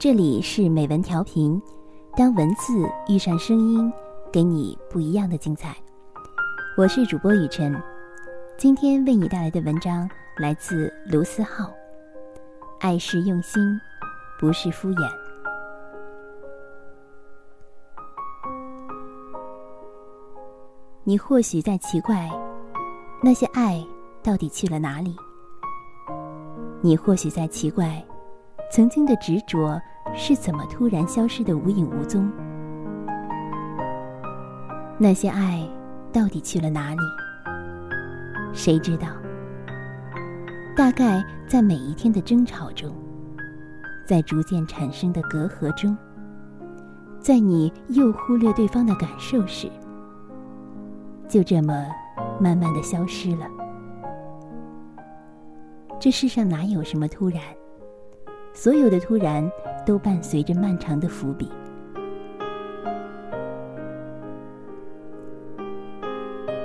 这里是美文调频，当文字遇上声音，给你不一样的精彩。我是主播雨晨，今天为你带来的文章来自卢思浩。爱是用心，不是敷衍。你或许在奇怪，那些爱到底去了哪里？你或许在奇怪，曾经的执着是怎么突然消失的无影无踪？那些爱到底去了哪里？谁知道？大概在每一天的争吵中，在逐渐产生的隔阂中，在你又忽略对方的感受时，就这么慢慢的消失了。这世上哪有什么突然？所有的突然都伴随着漫长的伏笔。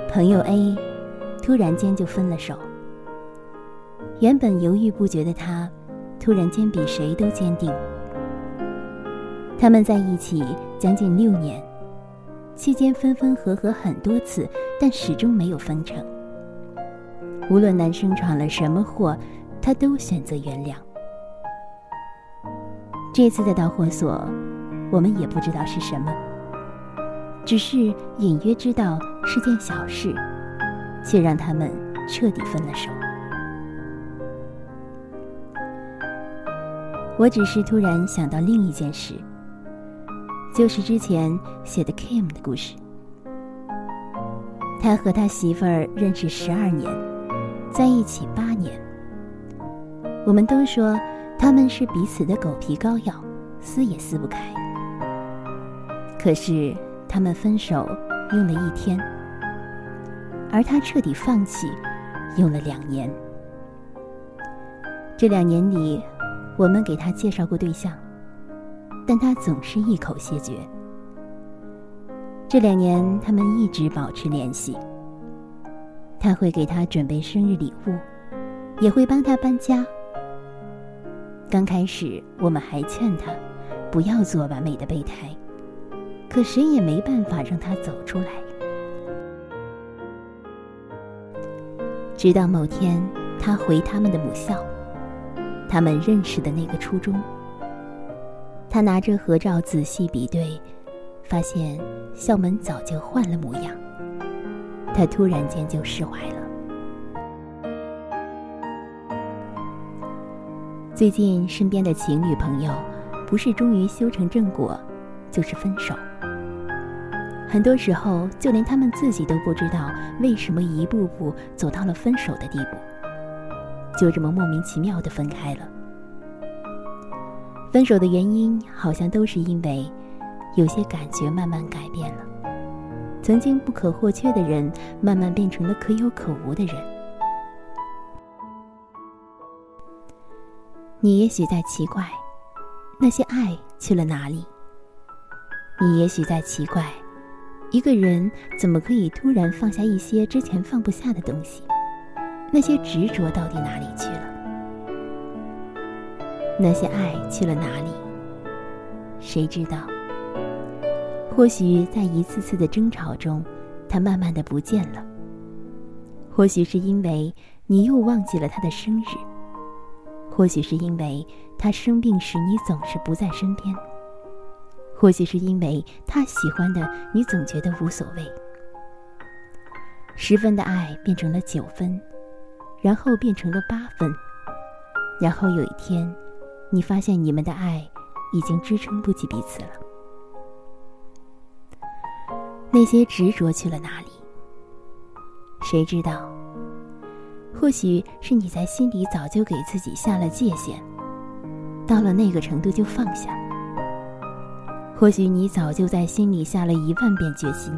朋友 A 突然间就分了手。原本犹豫不决的他，突然间比谁都坚定。他们在一起将近六年，期间分分合合很多次，但始终没有分成。无论男生闯了什么祸，他都选择原谅。这次的导火索，我们也不知道是什么，只是隐约知道是件小事，却让他们彻底分了手。我只是突然想到另一件事，就是之前写的 Kim 的故事。他和他媳妇儿认识十二年，在一起八年。我们都说他们是彼此的狗皮膏药，撕也撕不开。可是他们分手用了一天，而他彻底放弃用了两年。这两年里。我们给他介绍过对象，但他总是一口谢绝。这两年，他们一直保持联系。他会给他准备生日礼物，也会帮他搬家。刚开始，我们还劝他不要做完美的备胎，可谁也没办法让他走出来。直到某天，他回他们的母校。他们认识的那个初中，他拿着合照仔细比对，发现校门早就换了模样。他突然间就释怀了。最近身边的情侣朋友，不是终于修成正果，就是分手。很多时候，就连他们自己都不知道为什么一步步走到了分手的地步。就这么莫名其妙的分开了。分手的原因好像都是因为，有些感觉慢慢改变了。曾经不可或缺的人，慢慢变成了可有可无的人。你也许在奇怪，那些爱去了哪里？你也许在奇怪，一个人怎么可以突然放下一些之前放不下的东西？那些执着到底哪里去了？那些爱去了哪里？谁知道？或许在一次次的争吵中，他慢慢的不见了。或许是因为你又忘记了他的生日。或许是因为他生病时你总是不在身边。或许是因为他喜欢的你总觉得无所谓。十分的爱变成了九分。然后变成了八分，然后有一天，你发现你们的爱已经支撑不起彼此了。那些执着去了哪里？谁知道？或许是你在心里早就给自己下了界限，到了那个程度就放下。或许你早就在心里下了一万遍决心。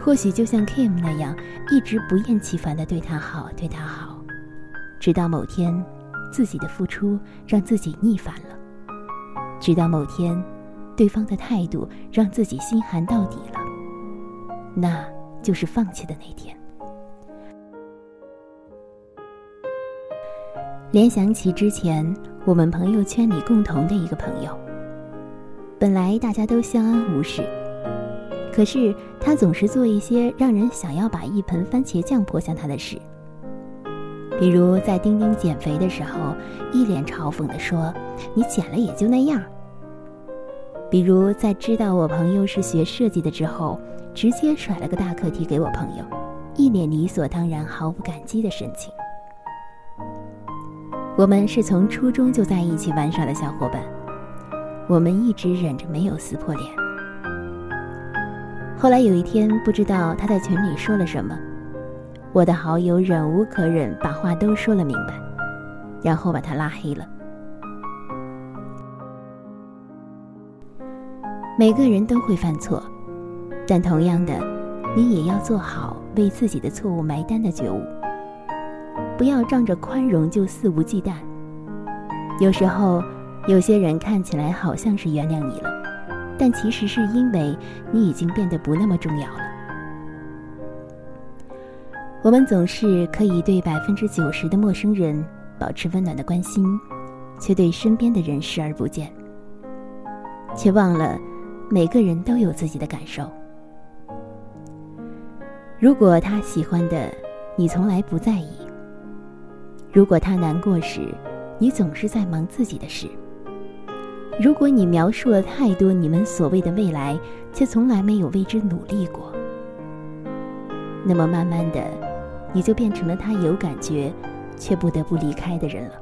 或许就像 Kim 那样，一直不厌其烦的对他好，对他好，直到某天，自己的付出让自己逆反了；直到某天，对方的态度让自己心寒到底了，那就是放弃的那天。联想起之前我们朋友圈里共同的一个朋友。本来大家都相安无事，可是他总是做一些让人想要把一盆番茄酱泼向他的事。比如在丁丁减肥的时候，一脸嘲讽地说：“你减了也就那样。”比如在知道我朋友是学设计的之后，直接甩了个大课题给我朋友，一脸理所当然、毫不感激的神情。我们是从初中就在一起玩耍的小伙伴。我们一直忍着没有撕破脸。后来有一天，不知道他在群里说了什么，我的好友忍无可忍，把话都说了明白，然后把他拉黑了。每个人都会犯错，但同样的，你也要做好为自己的错误埋单的觉悟，不要仗着宽容就肆无忌惮。有时候。有些人看起来好像是原谅你了，但其实是因为你已经变得不那么重要了。我们总是可以对百分之九十的陌生人保持温暖的关心，却对身边的人视而不见，却忘了每个人都有自己的感受。如果他喜欢的，你从来不在意；如果他难过时，你总是在忙自己的事。如果你描述了太多你们所谓的未来，却从来没有为之努力过，那么慢慢的，你就变成了他有感觉，却不得不离开的人了。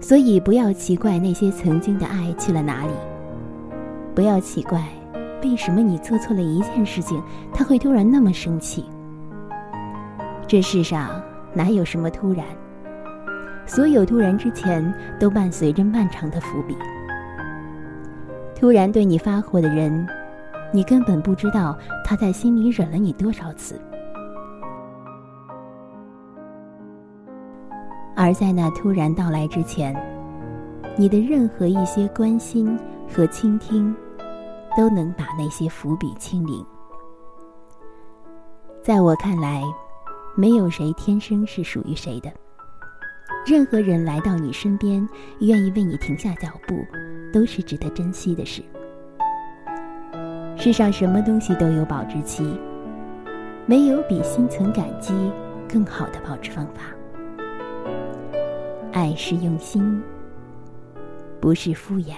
所以不要奇怪那些曾经的爱去了哪里，不要奇怪为什么你做错了一件事情，他会突然那么生气。这世上哪有什么突然？所有突然之前，都伴随着漫长的伏笔。突然对你发火的人，你根本不知道他在心里忍了你多少次。而在那突然到来之前，你的任何一些关心和倾听，都能把那些伏笔清零。在我看来，没有谁天生是属于谁的。任何人来到你身边，愿意为你停下脚步，都是值得珍惜的事。世上什么东西都有保质期，没有比心存感激更好的保持方法。爱是用心，不是敷衍。